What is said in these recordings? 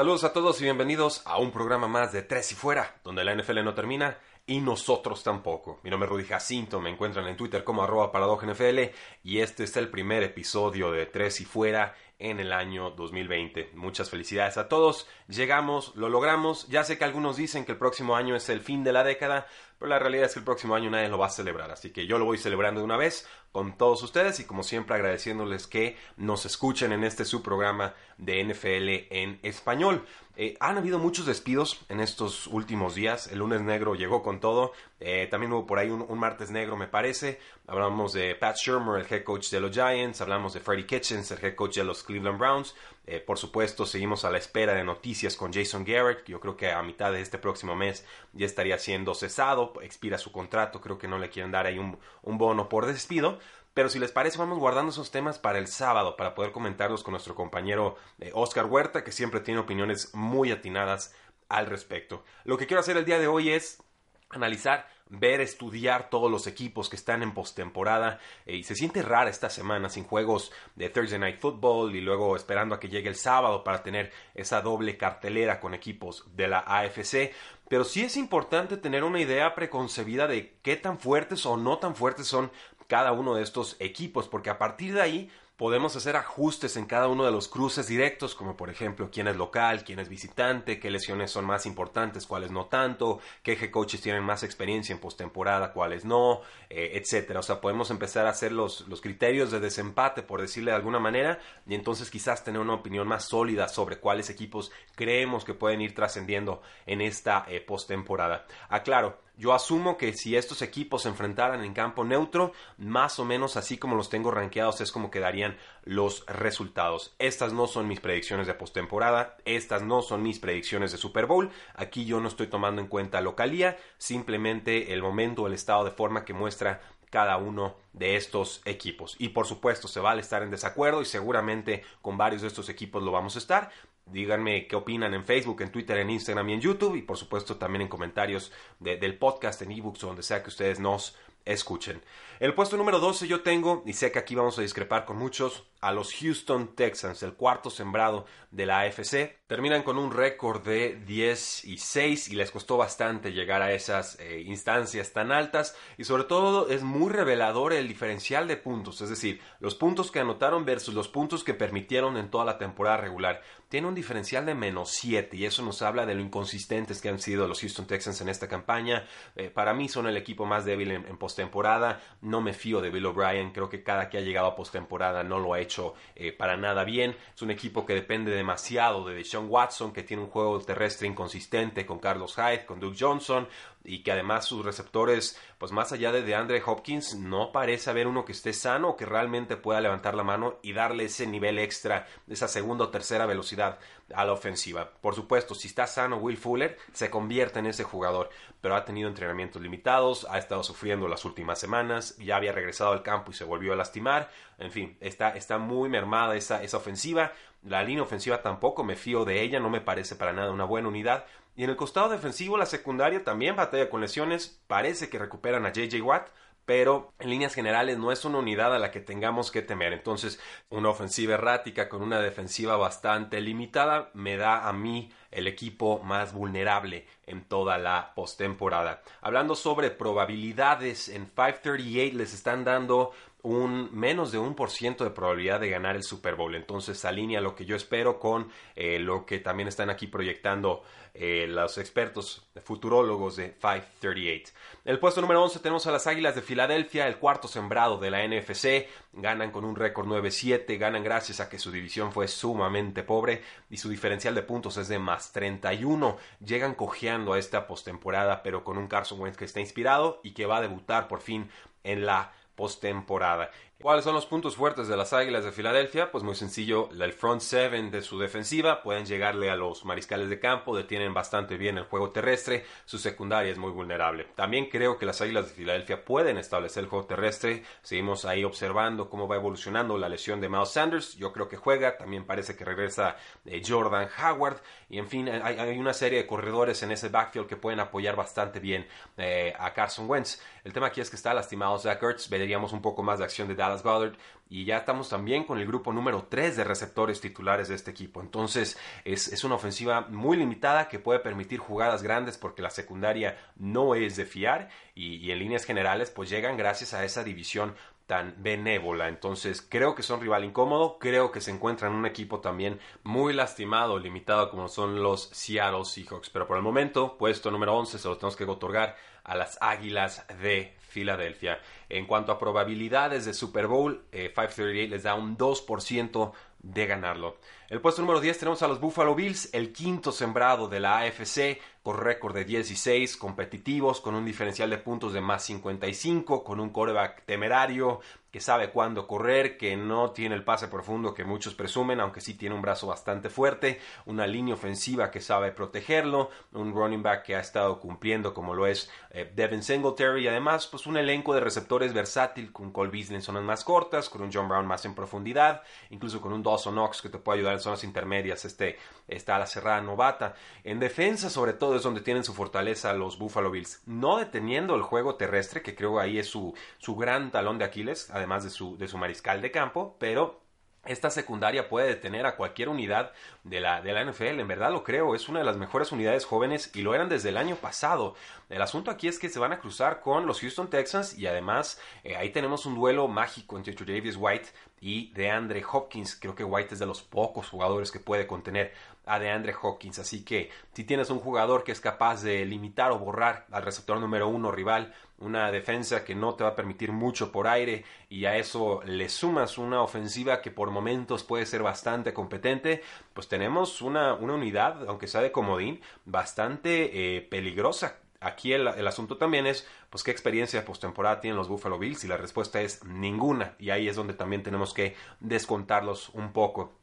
Saludos a todos y bienvenidos a un programa más de Tres y Fuera, donde la NFL no termina y nosotros tampoco. Mi nombre es Rudy Jacinto, me encuentran en Twitter como arroba NFL y este es el primer episodio de Tres y Fuera en el año 2020. Muchas felicidades a todos, llegamos, lo logramos, ya sé que algunos dicen que el próximo año es el fin de la década, pero la realidad es que el próximo año nadie lo va a celebrar, así que yo lo voy celebrando de una vez con todos ustedes y como siempre agradeciéndoles que nos escuchen en este subprograma de NFL en español. Eh, han habido muchos despidos en estos últimos días. El lunes negro llegó con todo. Eh, también hubo por ahí un, martes negro, me parece. Hablamos de Pat Shermer, el head coach de los Giants. Hablamos de Freddie Kitchens, el head coach de los Cleveland Browns. Eh, por supuesto, seguimos a la espera de noticias con Jason Garrett. Yo creo que a mitad de este próximo mes ya estaría siendo cesado. Expira su contrato. Creo que no le quieren dar ahí un, bono por despido. Pero si les parece, vamos guardando esos temas para el sábado, para poder comentarlos con nuestro compañero eh, Oscar Huerta, que siempre tiene opiniones muy atinadas al respecto. Lo que quiero hacer el día de hoy es analizar, ver, estudiar todos los equipos que están en postemporada. Eh, y se siente rara esta semana sin juegos de Thursday Night Football y luego esperando a que llegue el sábado para tener esa doble cartelera con equipos de la AFC. Pero sí es importante tener una idea preconcebida de qué tan fuertes o no tan fuertes son cada uno de estos equipos, porque a partir de ahí podemos hacer ajustes en cada uno de los cruces directos, como por ejemplo quién es local, quién es visitante, qué lesiones son más importantes, cuáles no tanto, qué head coaches tienen más experiencia en postemporada, cuáles no, eh, etcétera. O sea, podemos empezar a hacer los, los criterios de desempate, por decirle de alguna manera, y entonces quizás tener una opinión más sólida sobre cuáles equipos creemos que pueden ir trascendiendo en esta eh, postemporada. Aclaro, yo asumo que si estos equipos se enfrentaran en campo neutro, más o menos así como los tengo rankeados es como quedarían los resultados. Estas no son mis predicciones de postemporada, estas no son mis predicciones de Super Bowl. Aquí yo no estoy tomando en cuenta localía, simplemente el momento, el estado de forma que muestra cada uno de estos equipos. Y por supuesto, se vale estar en desacuerdo y seguramente con varios de estos equipos lo vamos a estar, Díganme qué opinan en Facebook, en Twitter, en Instagram y en YouTube. Y por supuesto también en comentarios del podcast, en ebooks o donde sea que ustedes nos escuchen. El puesto número 12 yo tengo, y sé que aquí vamos a discrepar con muchos, a los Houston Texans, el cuarto sembrado de la AFC. Terminan con un récord de 10 y 6 y les costó bastante llegar a esas eh, instancias tan altas y sobre todo es muy revelador el diferencial de puntos, es decir, los puntos que anotaron versus los puntos que permitieron en toda la temporada regular. Tiene un diferencial de menos 7 y eso nos habla de lo inconsistentes que han sido los Houston Texans en esta campaña. Eh, para mí son el equipo más débil en, en postemporada. No me fío de Bill O'Brien, creo que cada que ha llegado a postemporada no lo ha hecho eh, para nada bien. Es un equipo que depende demasiado de Deshaun Watson, que tiene un juego terrestre inconsistente con Carlos Hyde, con Duke Johnson, y que además sus receptores, pues más allá de DeAndre Hopkins, no parece haber uno que esté sano o que realmente pueda levantar la mano y darle ese nivel extra, esa segunda o tercera velocidad a la ofensiva. Por supuesto, si está sano Will Fuller, se convierte en ese jugador, pero ha tenido entrenamientos limitados, ha estado sufriendo las últimas semanas, ya había regresado al campo y se volvió a lastimar, en fin, está, está muy mermada esa, esa ofensiva, la línea ofensiva tampoco me fío de ella, no me parece para nada una buena unidad, y en el costado defensivo, la secundaria también batalla con lesiones. Parece que recuperan a JJ Watt, pero en líneas generales no es una unidad a la que tengamos que temer. Entonces, una ofensiva errática con una defensiva bastante limitada me da a mí el equipo más vulnerable en toda la postemporada. Hablando sobre probabilidades, en 538 les están dando un menos de un por ciento de probabilidad de ganar el Super Bowl. Entonces alinea lo que yo espero con eh, lo que también están aquí proyectando eh, los expertos futurólogos de 538. El puesto número 11 tenemos a las Águilas de Filadelfia, el cuarto sembrado de la NFC. Ganan con un récord 9-7, ganan gracias a que su división fue sumamente pobre y su diferencial de puntos es de más 31. Llegan cojeando a esta postemporada, pero con un Carson Wentz que está inspirado y que va a debutar por fin en la postemporada. ¿Cuáles son los puntos fuertes de las Águilas de Filadelfia? Pues muy sencillo, el front seven de su defensiva, pueden llegarle a los mariscales de campo, detienen bastante bien el juego terrestre, su secundaria es muy vulnerable. También creo que las Águilas de Filadelfia pueden establecer el juego terrestre, seguimos ahí observando cómo va evolucionando la lesión de Miles Sanders, yo creo que juega, también parece que regresa eh, Jordan Howard, y en fin, hay, una serie de corredores en ese backfield que pueden apoyar bastante bien eh, a Carson Wentz. El tema aquí es que está lastimado Zach Ertz, veríamos un poco más de acción de Dallas Goddard y ya estamos también con el grupo número 3 de receptores titulares de este equipo. Entonces es, una ofensiva muy limitada que puede permitir jugadas grandes porque la secundaria no es de fiar y, y en líneas generales pues llegan gracias a esa división tan benévola. Entonces creo que son rival incómodo, creo que se encuentran un equipo también muy lastimado, limitado como son los Seattle Seahawks. Pero por el momento, puesto número 11 se lo tenemos que otorgar a las Águilas de Filadelfia. En cuanto a probabilidades de Super Bowl, 538 eh, les da un 2% de ganarlo. El puesto número 10 tenemos a los Buffalo Bills, el quinto sembrado de la AFC, con récord de 16, competitivos, con un diferencial de puntos de más 55, con un coreback temerario, que sabe cuándo correr, que no tiene el pase profundo que muchos presumen, aunque sí tiene un brazo bastante fuerte, una línea ofensiva que sabe protegerlo, un running back que ha estado cumpliendo como lo es eh, Devin Singletary y además pues un elenco de receptores versátil con Cole Beasley en zonas más cortas, con un John Brown más en profundidad, incluso con un Dawson Knox que te puede ayudar en zonas intermedias, este está a la cerrada novata. En defensa sobre todo es donde tienen su fortaleza los Buffalo Bills, no deteniendo el juego terrestre, que creo ahí es su, su gran talón de Aquiles, además de su, de su mariscal de campo, pero esta secundaria puede detener a cualquier unidad de la, de la NFL, en verdad lo creo, es una de las mejores unidades jóvenes y lo eran desde el año pasado. El asunto aquí es que se van a cruzar con los Houston Texans y además eh, ahí tenemos un duelo mágico entre Davis White y DeAndre Hopkins. Creo que White es de los pocos jugadores que puede contener a DeAndre Hopkins. Así que si tienes un jugador que es capaz de limitar o borrar al receptor número uno rival, una defensa que no te va a permitir mucho por aire y a eso le sumas una ofensiva que por momentos puede ser bastante competente, pues tenemos una, unidad, aunque sea de comodín, bastante eh, peligrosa. Aquí el, el, asunto también es, pues, qué experiencia postemporada tienen los Buffalo Bills y la respuesta es ninguna. Y ahí es donde también tenemos que descontarlos un poco.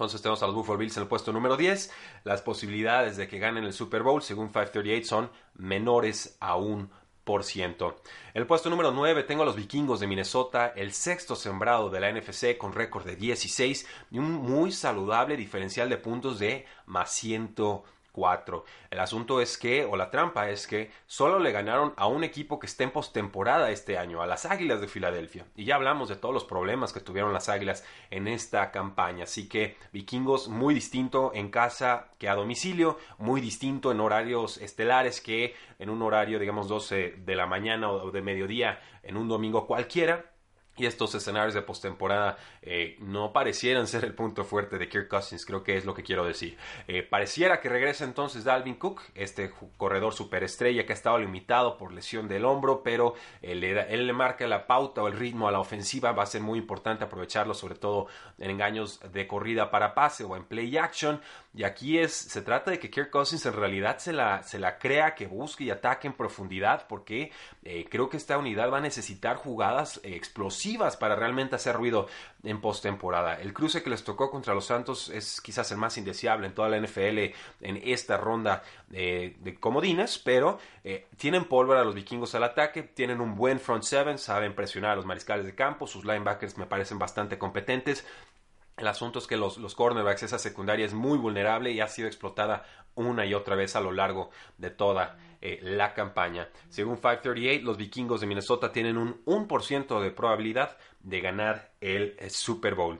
Entonces tenemos a los Buffalo Bills en el puesto número 10. Las posibilidades de que ganen el Super Bowl, según 538, son menores a un por ciento. El puesto número 9 tengo a los vikingos de Minnesota, el sexto sembrado de la NFC con récord de 16 y un muy saludable diferencial de puntos de más 100 4. El asunto es que, o la trampa es que, solo le ganaron a un equipo que está en postemporada este año, a las Águilas de Filadelfia. Y ya hablamos de todos los problemas que tuvieron las Águilas en esta campaña. Así que vikingos muy distinto en casa que a domicilio, muy distinto en horarios estelares que en un horario, digamos, 12 de la mañana o de mediodía en un domingo cualquiera y estos escenarios de postemporada eh, no parecieran ser el punto fuerte de Kirk Cousins, creo que es lo que quiero decir. Eh, pareciera que regresa entonces Dalvin Cook, este corredor superestrella que ha estado limitado por lesión del hombro, pero él le, marca la pauta o el ritmo a la ofensiva, va a ser muy importante aprovecharlo, sobre todo en engaños de corrida para pase o en play action. Y aquí es, se trata de que Kirk Cousins en realidad se la, se la crea, que busque y ataque en profundidad, porque eh, creo que esta unidad va a necesitar jugadas explosivas para realmente hacer ruido en postemporada. El cruce que les tocó contra los Santos es quizás el más indeseable en toda la NFL en esta ronda de comodines, pero eh, tienen pólvora los vikingos al ataque, tienen un buen front seven, saben presionar a los mariscales de campo, sus linebackers me parecen bastante competentes. El asunto es que los, los, cornerbacks, esa secundaria es muy vulnerable y ha sido explotada una y otra vez a lo largo de toda eh, la campaña. Según 538, los vikingos de Minnesota tienen un 1% de probabilidad de ganar el eh, Super Bowl.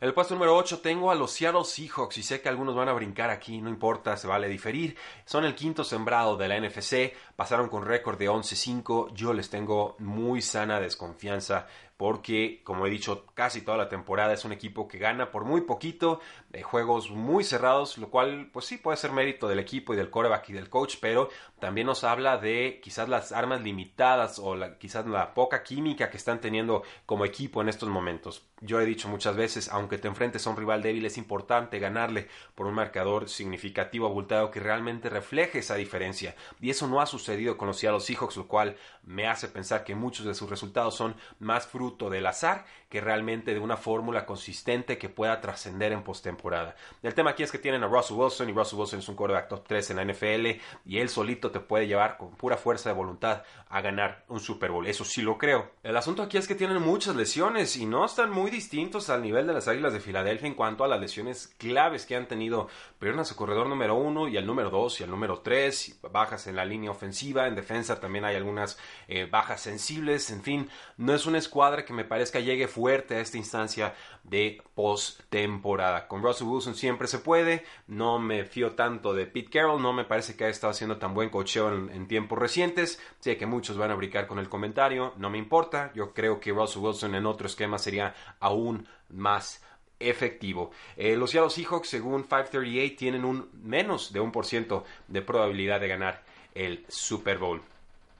El puesto número 8 tengo a los Seattle Seahawks y sé que algunos van a brincar aquí, no importa, se vale diferir. Son el quinto sembrado de la NFC, pasaron con récord de 11-5. Yo les tengo muy sana desconfianza porque, como he dicho, casi toda la temporada es un equipo que gana por muy poquito, de juegos muy cerrados, lo cual, pues sí, puede ser mérito del equipo y del coreback y del coach, pero también nos habla de quizás las armas limitadas o quizás la poca química que están teniendo como equipo en estos momentos. Yo he dicho muchas veces, aunque aunque te enfrentes a un rival débil, es importante ganarle por un marcador significativo abultado que realmente refleje esa diferencia. Y eso no ha sucedido con los Seattle Seahawks, lo cual me hace pensar que muchos de sus resultados son más fruto del azar que realmente de una fórmula consistente que pueda trascender en postemporada. El tema aquí es que tienen a Russell Wilson y Russell Wilson es un quarterback top 3 en la NFL y él solito te puede llevar con pura fuerza de voluntad a ganar un Super Bowl. Eso sí lo creo. El asunto aquí es que tienen muchas lesiones y no están muy distintos al nivel de las Águilas de Filadelfia en cuanto a las lesiones claves que han tenido. Pierden a su corredor número 1 y al número 2 y al número 3, bajas en la línea ofensiva, en defensa también hay algunas eh, bajas sensibles, en fin, no es una escuadra que me parezca llegue fuerte a esta instancia de postemporada. Con Russell Wilson siempre se puede, no me fío tanto de Pete Carroll, no me parece que haya estado haciendo tan buen cocheo en, tiempos recientes, sé que muchos van a brincar con el comentario, no me importa, yo creo que Russell Wilson en otro esquema sería aún más efectivo. Eh, los Seattle Seahawks, según 538, tienen un menos de un por ciento de probabilidad de ganar el Super Bowl.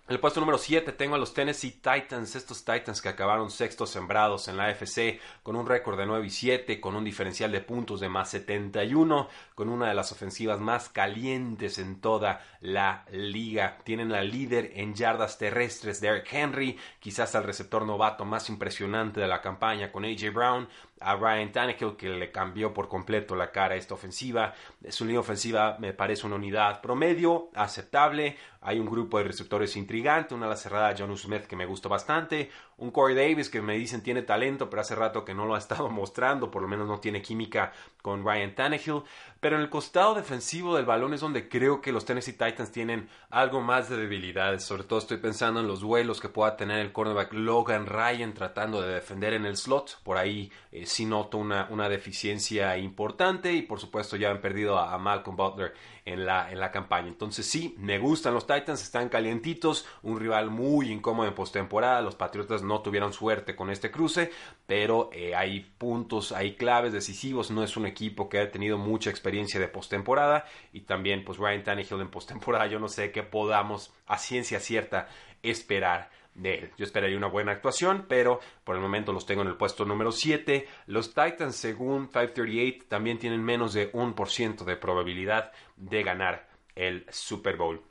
En el puesto número 7 tengo a los Tennessee Titans, estos Titans que acabaron sextos sembrados en la AFC con un récord de 9 y 7, con un diferencial de puntos de más 71, con una de las ofensivas más calientes en toda la liga. Tienen al líder en yardas terrestres, Derrick Henry, quizás al receptor novato más impresionante de la campaña con AJ Brown, a Ryan Tannehill que le cambió por completo la cara esta ofensiva. Su línea ofensiva me parece una unidad promedio, aceptable. Hay un grupo de receptores intrigante, una la cerrada John Smith que me gustó bastante, un Corey Davis que me dicen tiene talento, pero hace rato que no lo ha estado mostrando, por lo menos no tiene química con Ryan Tannehill. Pero en el costado defensivo del balón es donde creo que los Tennessee Titans tienen algo más de debilidades. Sobre todo estoy pensando en los duelos que pueda tener el cornerback Logan Ryan tratando de defender en el slot. Por ahí eh, sí noto una, una, deficiencia importante y por supuesto ya han perdido a, Malcolm Butler en la, en la campaña. Entonces sí, me gustan los Titans, están calientitos, un rival muy incómodo en postemporada. Los Patriotas no tuvieron suerte con este cruce, pero eh, hay puntos, hay claves decisivos. No es un equipo que ha tenido mucha experiencia de postemporada y también pues Ryan Tannehill en postemporada. Yo no sé qué podamos a ciencia cierta esperar de él. Yo esperaría una buena actuación, pero por el momento los tengo en el puesto número 7. Los Titans, según 538, también tienen menos de un por ciento de probabilidad de ganar el Super Bowl.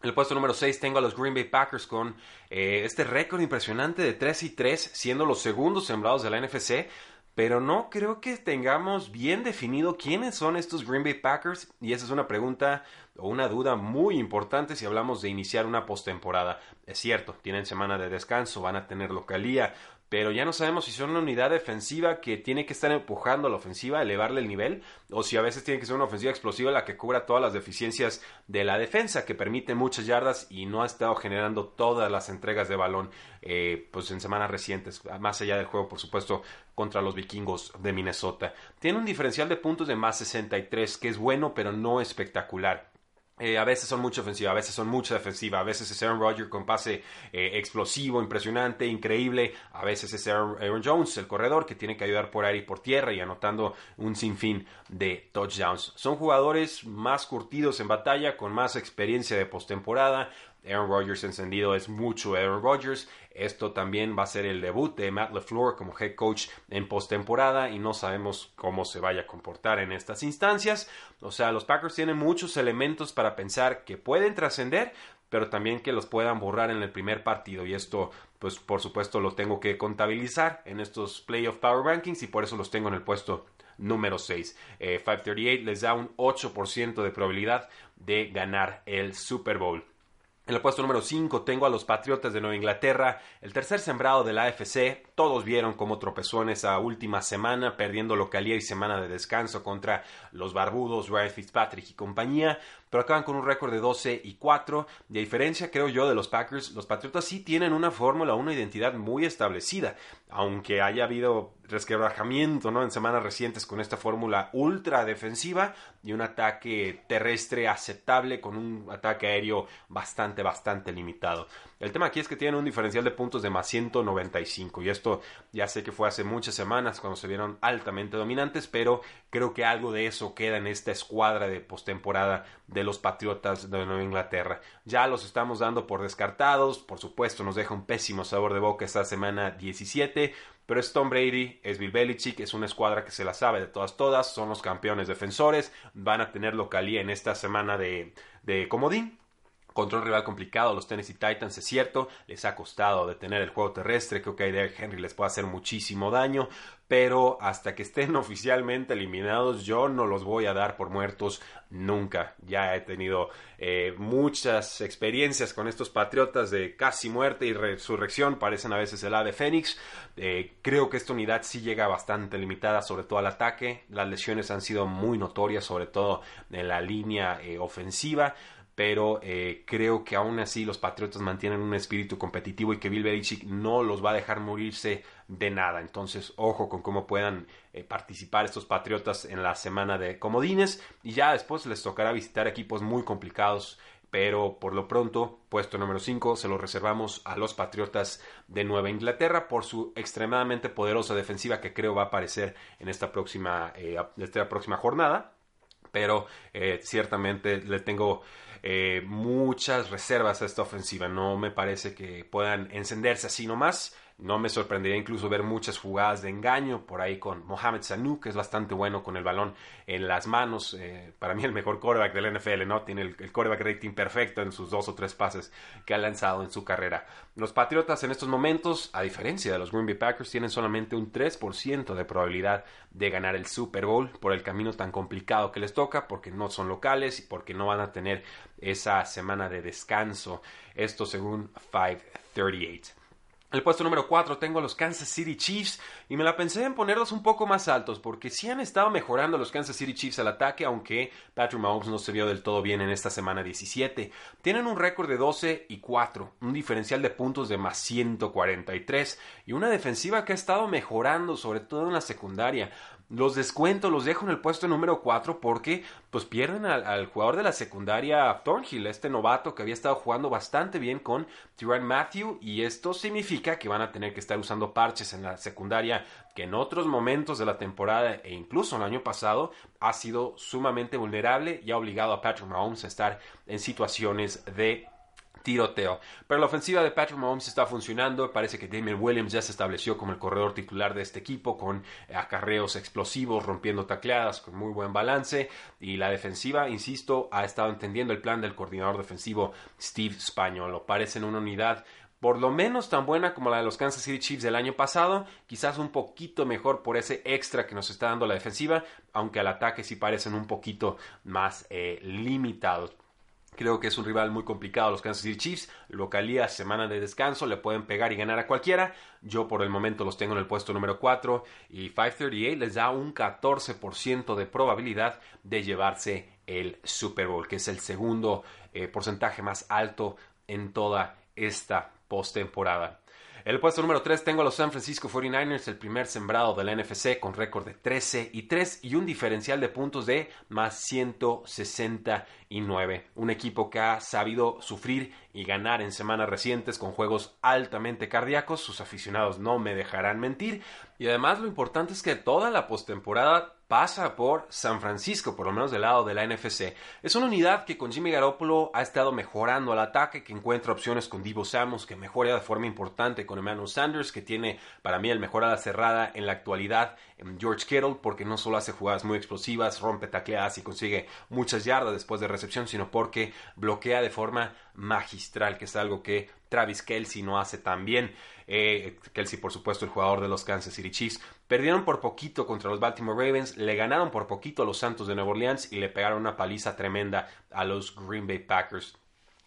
En el puesto número 6 tengo a los Green Bay Packers con eh, este récord impresionante de 3 y 3, siendo los segundos sembrados de la NFC pero no creo que tengamos bien definido quiénes son estos Green Bay Packers y esa es una pregunta o una duda muy importante si hablamos de iniciar una postemporada. Es cierto, tienen semana de descanso, van a tener localía, pero ya no sabemos si son una unidad defensiva que tiene que estar empujando a la ofensiva, elevarle el nivel, o si a veces tiene que ser una ofensiva explosiva la que cubra todas las deficiencias de la defensa, que permite muchas yardas y no ha estado generando todas las entregas de balón eh, pues en semanas recientes, más allá del juego, por supuesto, contra los vikingos de Minnesota. Tiene un diferencial de puntos de más 63, que es bueno, pero no espectacular. Eh, a veces son mucha ofensiva, a veces son mucha defensiva, a veces es Aaron Rodgers con pase eh, explosivo, impresionante, increíble, a veces es Aaron, Jones, el corredor, que tiene que ayudar por aire y por tierra y anotando un sinfín de touchdowns. Son jugadores más curtidos en batalla, con más experiencia de postemporada, Aaron Rodgers encendido es mucho Aaron Rodgers. Esto también va a ser el debut de Matt LeFleur como head coach en postemporada y no sabemos cómo se vaya a comportar en estas instancias. O sea, los Packers tienen muchos elementos para pensar que pueden trascender, pero también que los puedan borrar en el primer partido. Y esto, pues por supuesto, lo tengo que contabilizar en estos Playoff Power Rankings y por eso los tengo en el puesto número 6. 538 eh, les da un 8% de probabilidad de ganar el Super Bowl. En el puesto número 5 tengo a los Patriotas de Nueva Inglaterra, el tercer sembrado de la AFC. Todos vieron cómo tropezó en esa última semana, perdiendo localía y semana de descanso contra los barbudos, Ryan Fitzpatrick y compañía pero acaban con un récord de 12 y 4. De diferencia, creo yo, de los Packers, los Patriotas sí tienen una fórmula, una identidad muy establecida, aunque haya habido resquebrajamiento ¿no? en semanas recientes con esta fórmula ultra defensiva y un ataque terrestre aceptable con un ataque aéreo bastante, bastante limitado. El tema aquí es que tienen un diferencial de puntos de más 195 y esto ya sé que fue hace muchas semanas cuando se vieron altamente dominantes, pero creo que algo de eso queda en esta escuadra de postemporada de los Patriotas de Nueva Inglaterra. Ya los estamos dando por descartados, por supuesto nos deja un pésimo sabor de boca esta semana 17, pero es Tom Brady, es Bill Belichick, es una escuadra que se la sabe de todas todas, son los campeones defensores, van a tener localía en esta semana de, de comodín contra un rival complicado, los Tennessee Titans, es cierto, les ha costado detener el juego terrestre, creo que a Derrick Henry les puede hacer muchísimo daño, pero hasta que estén oficialmente eliminados yo no los voy a dar por muertos nunca. Ya he tenido eh, muchas experiencias con estos patriotas de casi muerte y resurrección, parecen a veces el ave fénix. Eh, creo que esta unidad sí llega bastante limitada, sobre todo al ataque. Las lesiones han sido muy notorias, sobre todo en la línea eh, ofensiva pero eh, creo que aún así los Patriotas mantienen un espíritu competitivo y que Bill Belichick no los va a dejar morirse de nada. Entonces, ojo con cómo puedan eh, participar estos Patriotas en la semana de comodines y ya después les tocará visitar equipos muy complicados. Pero por lo pronto, puesto número 5, se lo reservamos a los Patriotas de Nueva Inglaterra por su extremadamente poderosa defensiva que creo va a aparecer en esta próxima, eh, esta próxima jornada. Pero ciertamente le tengo eh, muchas reservas a esta ofensiva. No me parece que puedan encenderse así nomás. No me sorprendería incluso ver muchas jugadas de engaño por ahí con Mohamed Sanu, que es bastante bueno con el balón en las manos. Eh, para mí el mejor coreback del NFL, ¿no? Tiene el, el coreback rating perfecto en sus dos o tres pases que ha lanzado en su carrera. Los Patriotas en estos momentos, a diferencia de los Green Bay Packers, tienen solamente un 3% de probabilidad de ganar el Super Bowl por el camino tan complicado que les toca, porque no son locales y porque no van a tener esa semana de descanso. Esto según 538. El puesto número 4 tengo a los Kansas City Chiefs y me la pensé en ponerlos un poco más altos porque sí han estado mejorando los Kansas City Chiefs al ataque, aunque Patrick Mahomes no se vio del todo bien en esta semana 17. Tienen un récord de 12 y 4, un diferencial de puntos de más 143 y una defensiva que ha estado mejorando, sobre todo en la secundaria. Los descuento, los dejo en el puesto número 4 porque pues pierden al, jugador de la secundaria Thornhill, este novato que había estado jugando bastante bien con Tyrann Matthew y esto significa que van a tener que estar usando parches en la secundaria que en otros momentos de la temporada e incluso el año pasado ha sido sumamente vulnerable y ha obligado a Patrick Mahomes a estar en situaciones de tiroteo. Pero la ofensiva de Patrick Mahomes está funcionando. Parece que Damien Williams ya se estableció como el corredor titular de este equipo, con acarreos explosivos, rompiendo tacleadas, con muy buen balance. Y la defensiva, insisto, ha estado entendiendo el plan del coordinador defensivo Steve Spagnuolo. Parecen una unidad por lo menos tan buena como la de los Kansas City Chiefs del año pasado, quizás un poquito mejor por ese extra que nos está dando la defensiva, aunque al ataque sí parecen un poquito más eh, limitados. Creo que es un rival muy complicado los Kansas City Chiefs. Localía, semana de descanso, le pueden pegar y ganar a cualquiera. Yo por el momento los tengo en el puesto número 4 y 538 les da un 14% de probabilidad de llevarse el Super Bowl, que es el segundo eh, porcentaje más alto en toda esta postemporada. El puesto número 3 tengo a los San Francisco 49ers, el primer sembrado de la NFC con récord de 13 y 3 y un diferencial de puntos de más 169. Un equipo que ha sabido sufrir y ganar en semanas recientes con juegos altamente cardíacos. Sus aficionados no me dejarán mentir. Y además lo importante es que toda la postemporada pasa por San Francisco, por lo menos del lado de la NFC. Es una unidad que con Jimmy Garoppolo ha estado mejorando al ataque, que encuentra opciones con Divo Samus, que mejora de forma importante con Emmanuel Sanders, que tiene para mí el mejor ala cerrada en la actualidad en George Kittle, porque no solo hace jugadas muy explosivas, rompe tacleadas y consigue muchas yardas después de recepción, sino porque bloquea de forma magistral, que es algo que Travis Kelsey no hace tan bien. Eh, Kelsey, por supuesto, el jugador de los Kansas City Chiefs. Perdieron por poquito contra los Baltimore Ravens, le ganaron por poquito a los Santos de Nueva Orleans y le pegaron una paliza tremenda a los Green Bay Packers.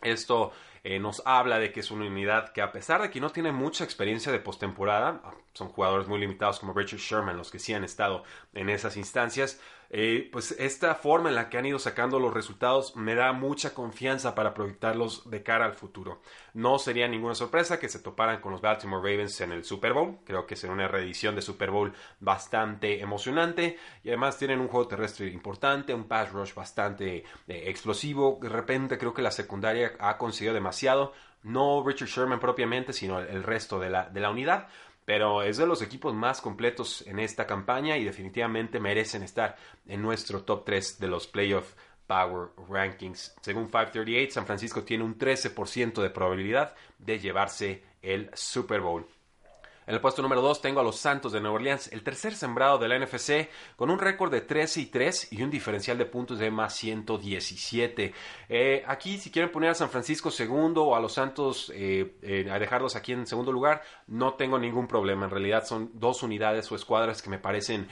Esto eh, nos habla de que es una unidad que a pesar de que no tiene mucha experiencia de postemporada, son jugadores muy limitados como Richard Sherman, los que sí han estado en esas instancias, eh, pues esta forma en la que han ido sacando los resultados me da mucha confianza para proyectarlos de cara al futuro. No sería ninguna sorpresa que se toparan con los Baltimore Ravens en el Super Bowl. Creo que será una reedición de Super Bowl bastante emocionante. Y además tienen un juego terrestre importante, un pass rush bastante eh, explosivo. De repente creo que la secundaria ha conseguido demasiado No Richard Sherman propiamente, sino el resto de la, de la unidad pero es de los equipos más completos en esta campaña y definitivamente merecen estar en nuestro top 3 de los playoff Power Rankings. Según 538, San Francisco tiene un 13% de probabilidad de llevarse el Super Bowl. En el puesto número 2 tengo a los Santos de Nueva Orleans, el tercer sembrado de la NFC, con un récord de 13 y 3 y un diferencial de puntos de más 117. Eh, aquí, si quieren poner a San Francisco segundo o a los Santos eh, eh, a dejarlos aquí en segundo lugar, no tengo ningún problema. En realidad son dos unidades o escuadras que me parecen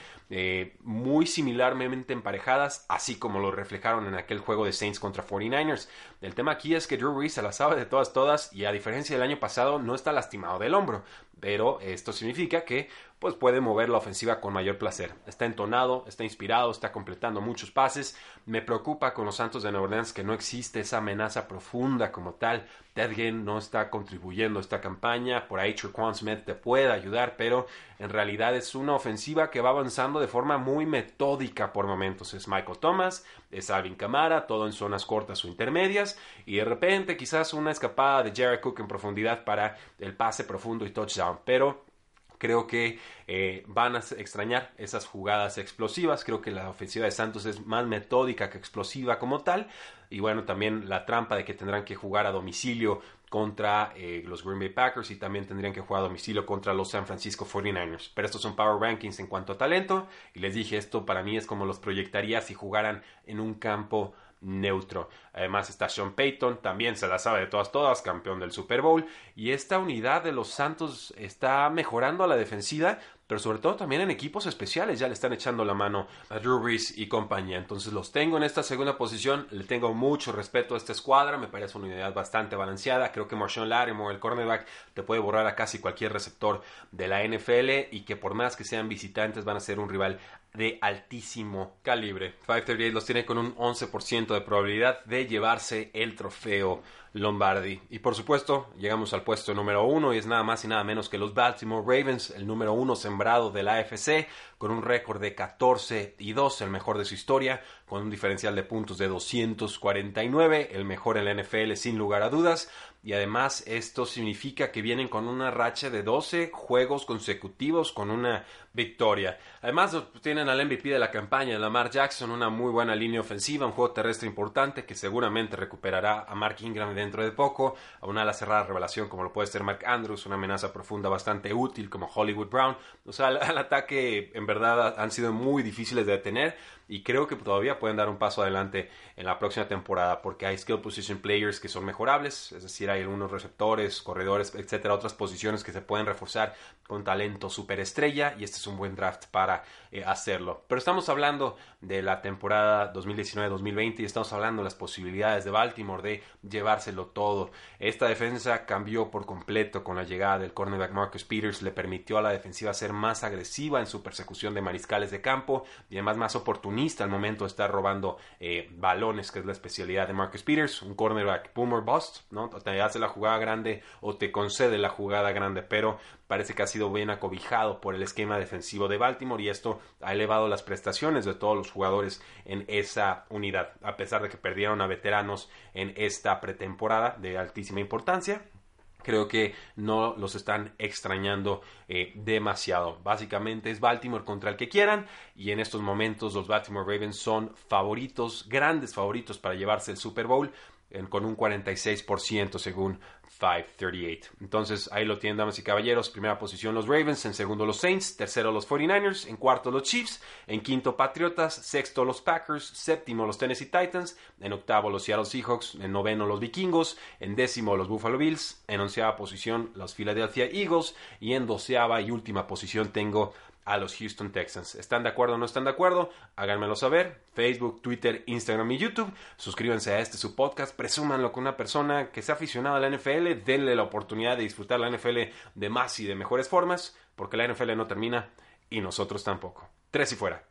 muy similarmente emparejadas, así como lo reflejaron en aquel juego de Saints contra 49ers. El tema aquí es que Drew Brees se la sabe de todas, todas y a diferencia del año pasado no está lastimado del hombro pero esto significa que pues puede mover la ofensiva con mayor placer. Está entonado, está inspirado, está completando muchos pases. Me preocupa con los Santos de Nueva Orleans que no existe esa amenaza profunda como tal. Ted Ginn no está contribuyendo a esta campaña. Por ahí Quan Smith te puede ayudar, pero en realidad es una ofensiva que va avanzando de forma muy metódica por momentos. Es Michael Thomas, es Alvin Kamara, todo en zonas cortas o intermedias, y de repente quizás una escapada de Jared Cook en profundidad para el pase profundo y touchdown. Pero Creo que eh, van a extrañar esas jugadas explosivas. Creo que la ofensiva de Santos es más metódica que explosiva como tal. Y bueno, también la trampa de que tendrán que jugar a domicilio contra eh, los Green Bay Packers y también tendrían que jugar a domicilio contra los San Francisco 49ers. Pero estos son Power Rankings en cuanto a talento. Y les dije, esto para mí es como los proyectaría si jugaran en un campo neutro. Además está Sean Payton, también se la sabe de todas, todas, campeón del Super Bowl. Y esta unidad de los Santos está mejorando a la defensiva, pero sobre todo también en equipos especiales ya le están echando la mano a Drew Brees y compañía. Entonces los tengo en esta segunda posición, le tengo mucho respeto a esta escuadra, me parece una unidad bastante balanceada. Creo que Marshawn Lattimore, el cornerback, te puede borrar a casi cualquier receptor de la NFL y que por más que sean visitantes van a ser un rival de altísimo calibre. 538 los tiene con un 11% de probabilidad de llevarse el trofeo Lombardi. Y por supuesto, llegamos al puesto número uno y es nada más y nada menos que los Baltimore Ravens, el número uno sembrado de la AFC, con un récord de 14 y 2, el mejor de su historia, con un diferencial de puntos de 249, el mejor en la NFL sin lugar a dudas. Y además esto significa que vienen con una racha de 12 juegos consecutivos con una victoria. Además tienen al MVP de la campaña, Lamar Jackson, una muy buena línea ofensiva, un juego terrestre importante que seguramente recuperará a Mark Ingram dentro de poco, a una ala cerrada revelación como lo puede ser Mark Andrews, una amenaza profunda bastante útil como Hollywood Brown. O sea, al, ataque en verdad han sido muy difíciles de detener y creo que todavía pueden dar un paso adelante en la próxima temporada porque hay skill position players que son mejorables, es decir, hay algunos receptores, corredores, etcétera, otras posiciones que se pueden reforzar con talento superestrella y este es un buen draft para eh, hacerlo. Pero estamos hablando de la temporada 2019-2020 y estamos hablando de las posibilidades de Baltimore de llevárselo todo. Esta defensa cambió por completo con la llegada del cornerback Marcus Peters, le permitió a la defensiva ser más agresiva en su persecución de mariscales de campo y además más oportunista al momento de estar robando eh, balones, que es la especialidad de Marcus Peters, un cornerback boomer bust, ¿no? Te hace la jugada grande o te concede la jugada grande, pero parece que ha sido bien acobijado por el esquema defensivo de Baltimore y esto ha elevado las prestaciones de todos jugadores en esa unidad, a pesar de que perdieron a veteranos en esta pretemporada de altísima importancia. Creo que no los están extrañando eh, demasiado. Básicamente es Baltimore contra el que quieran y en estos momentos los Baltimore Ravens son favoritos, grandes favoritos para llevarse el Super Bowl con un 46% según 538. Entonces ahí lo tienen, damas y caballeros. Primera posición los Ravens, en segundo los Saints, tercero los 49ers, en cuarto los Chiefs, en quinto Patriotas, sexto los Packers, séptimo los Tennessee Titans, en octavo los Seattle Seahawks, en noveno los Vikingos, en décimo los Buffalo Bills, en onceava posición los Philadelphia Eagles. Y en doceava y última posición tengo a los Houston Texans. ¿Están de acuerdo o no están de acuerdo? Háganmelo saber. Facebook, Twitter, Instagram y YouTube. Suscríbanse a este su podcast. Presúmanlo con una persona que sea aficionada a la NFL. Denle la oportunidad de disfrutar la NFL de más y de mejores formas. Porque la NFL no termina y nosotros tampoco. Tres y fuera.